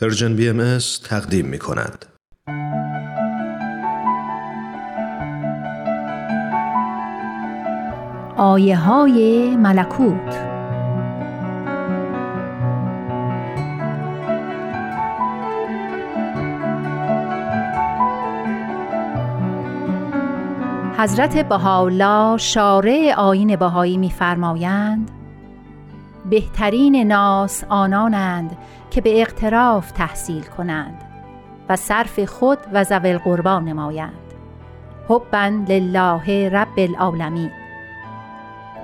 پرژن بی ام تقدیم می کند. آیه های ملکوت حضرت بهاءالله شارع آیین بهایی می‌فرمایند بهترین ناس آنانند که به اقتراف تحصیل کنند و صرف خود و ذوی القربا نمایند. حبا لله رب العالمین.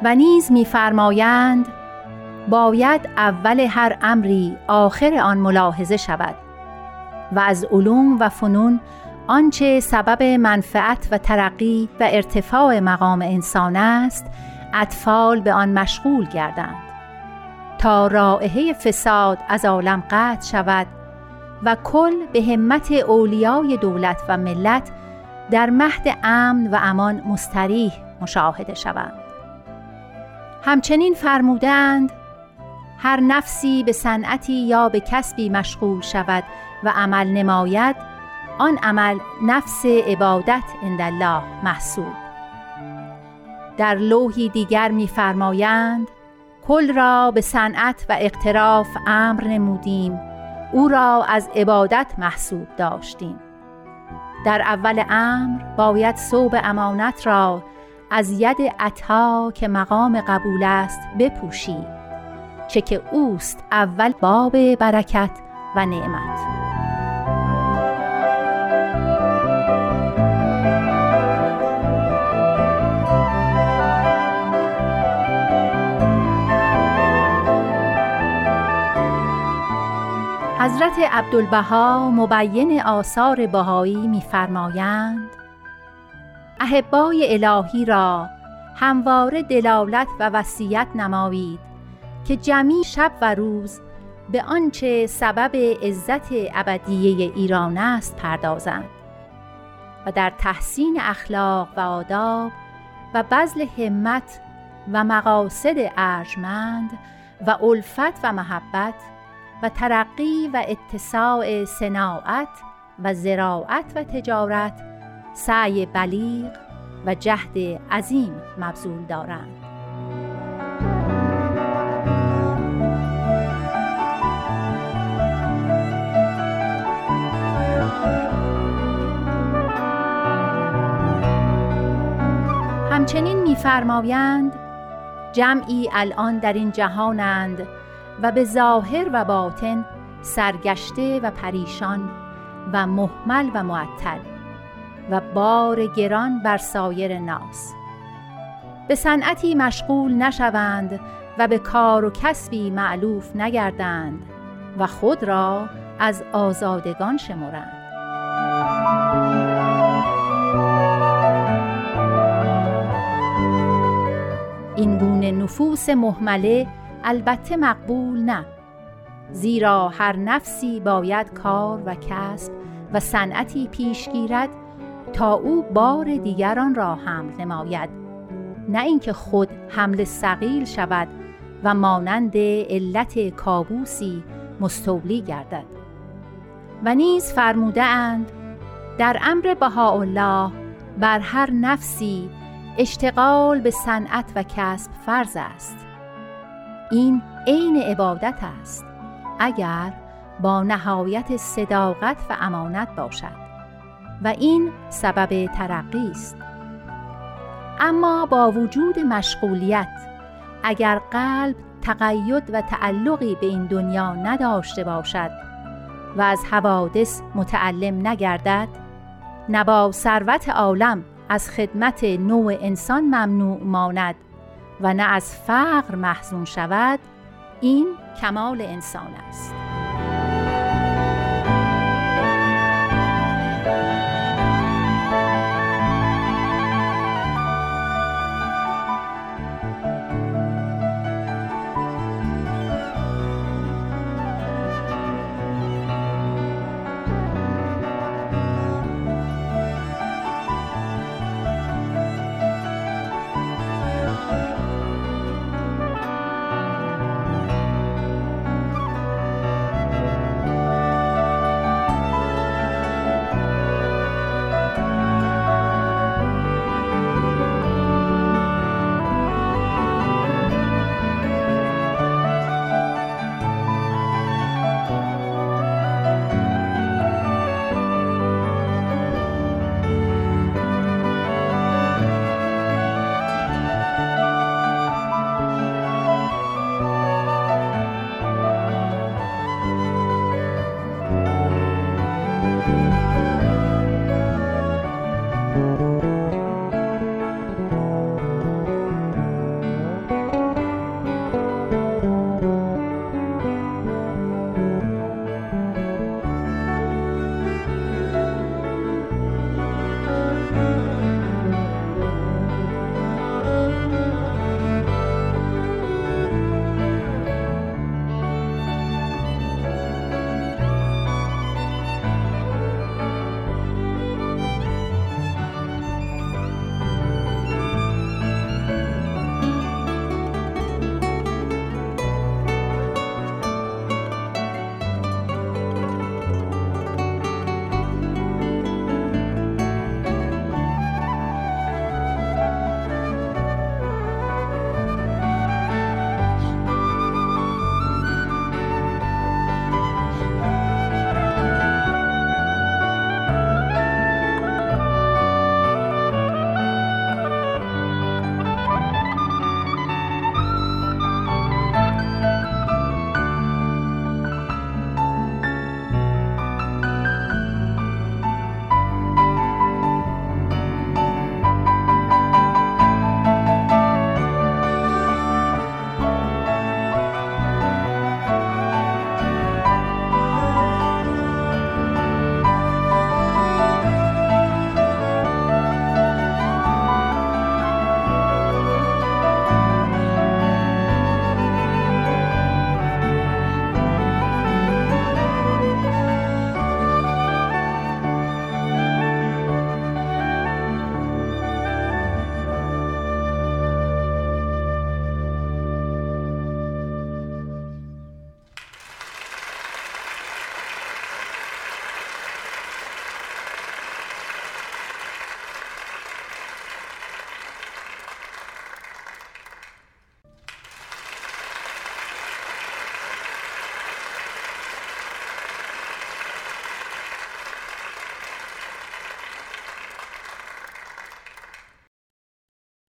و نیز میفرمایند باید اول هر امری آخر آن ملاحظه شود و از علوم و فنون آنچه سبب منفعت و ترقی و ارتفاع مقام انسان است اطفال به آن مشغول گردند. تا رائحه فساد از عالم قطع شود و کل به همت اولیای دولت و ملت در مهد امن و امان مستریح مشاهده شوند. همچنین فرمودند هر نفسی به صنعتی یا به کسبی مشغول شود و عمل نماید آن عمل نفس عبادت عند الله محسوب. در لوحی دیگر می‌فرمایند کل را به صنعت و اقتراف امر نمودیم. او را از عبادت محسوب داشتیم. در اول امر باید صوب امانت را از ید عطا که مقام قبول است بپوشی چه که اوست اول باب برکت و نعمت. حضرت عبدالبها مبین آثار بهایی می‌فرمایند احبای الهی را همواره دلالت و وصیت نمایید که جمیع شب و روز به آنچه سبب عزت ابدیه ایران است پردازند و در تحسین اخلاق و آداب و بذل همت و مقاصد ارجمند و الفت و محبت و ترقی و اتساع صناعت و زراعت و تجارت سعی بلیغ و جهد عظیم مبذول دارند. همچنین می‌فرمایند جمعی الان در این جهانند و به ظاهر و باطن سرگشته و پریشان و محمل و معطل و بار گران بر سایر ناس. به صنعتی مشغول نشوند و به کار و کسبی معلوف نگردند و خود را از آزادگان شمرند. این گونه نفوس محمله البته مقبول نه. زیرا هر نفسی باید کار و کسب و صنعتی پیش گیرد تا او بار دیگران را حمل نماید. نه اینکه خود حمل ثقیل شود و مانند علت کابوسی مستولی گردد. و نیز فرموده اند در امر بهاءالله بر هر نفسی اشتغال به صنعت و کسب فرض است. این عین عبادت است اگر با نهایت صداقت و امانت باشد. و این سبب ترقی است. اما با وجود مشغولیت اگر قلب تقید و تعلقی به این دنیا نداشته باشد و از حوادث متعلم نگردد نه با ثروت عالم از خدمت نوع انسان ممنوع ماند و نه از فقر محزون شود این کمال انسان است.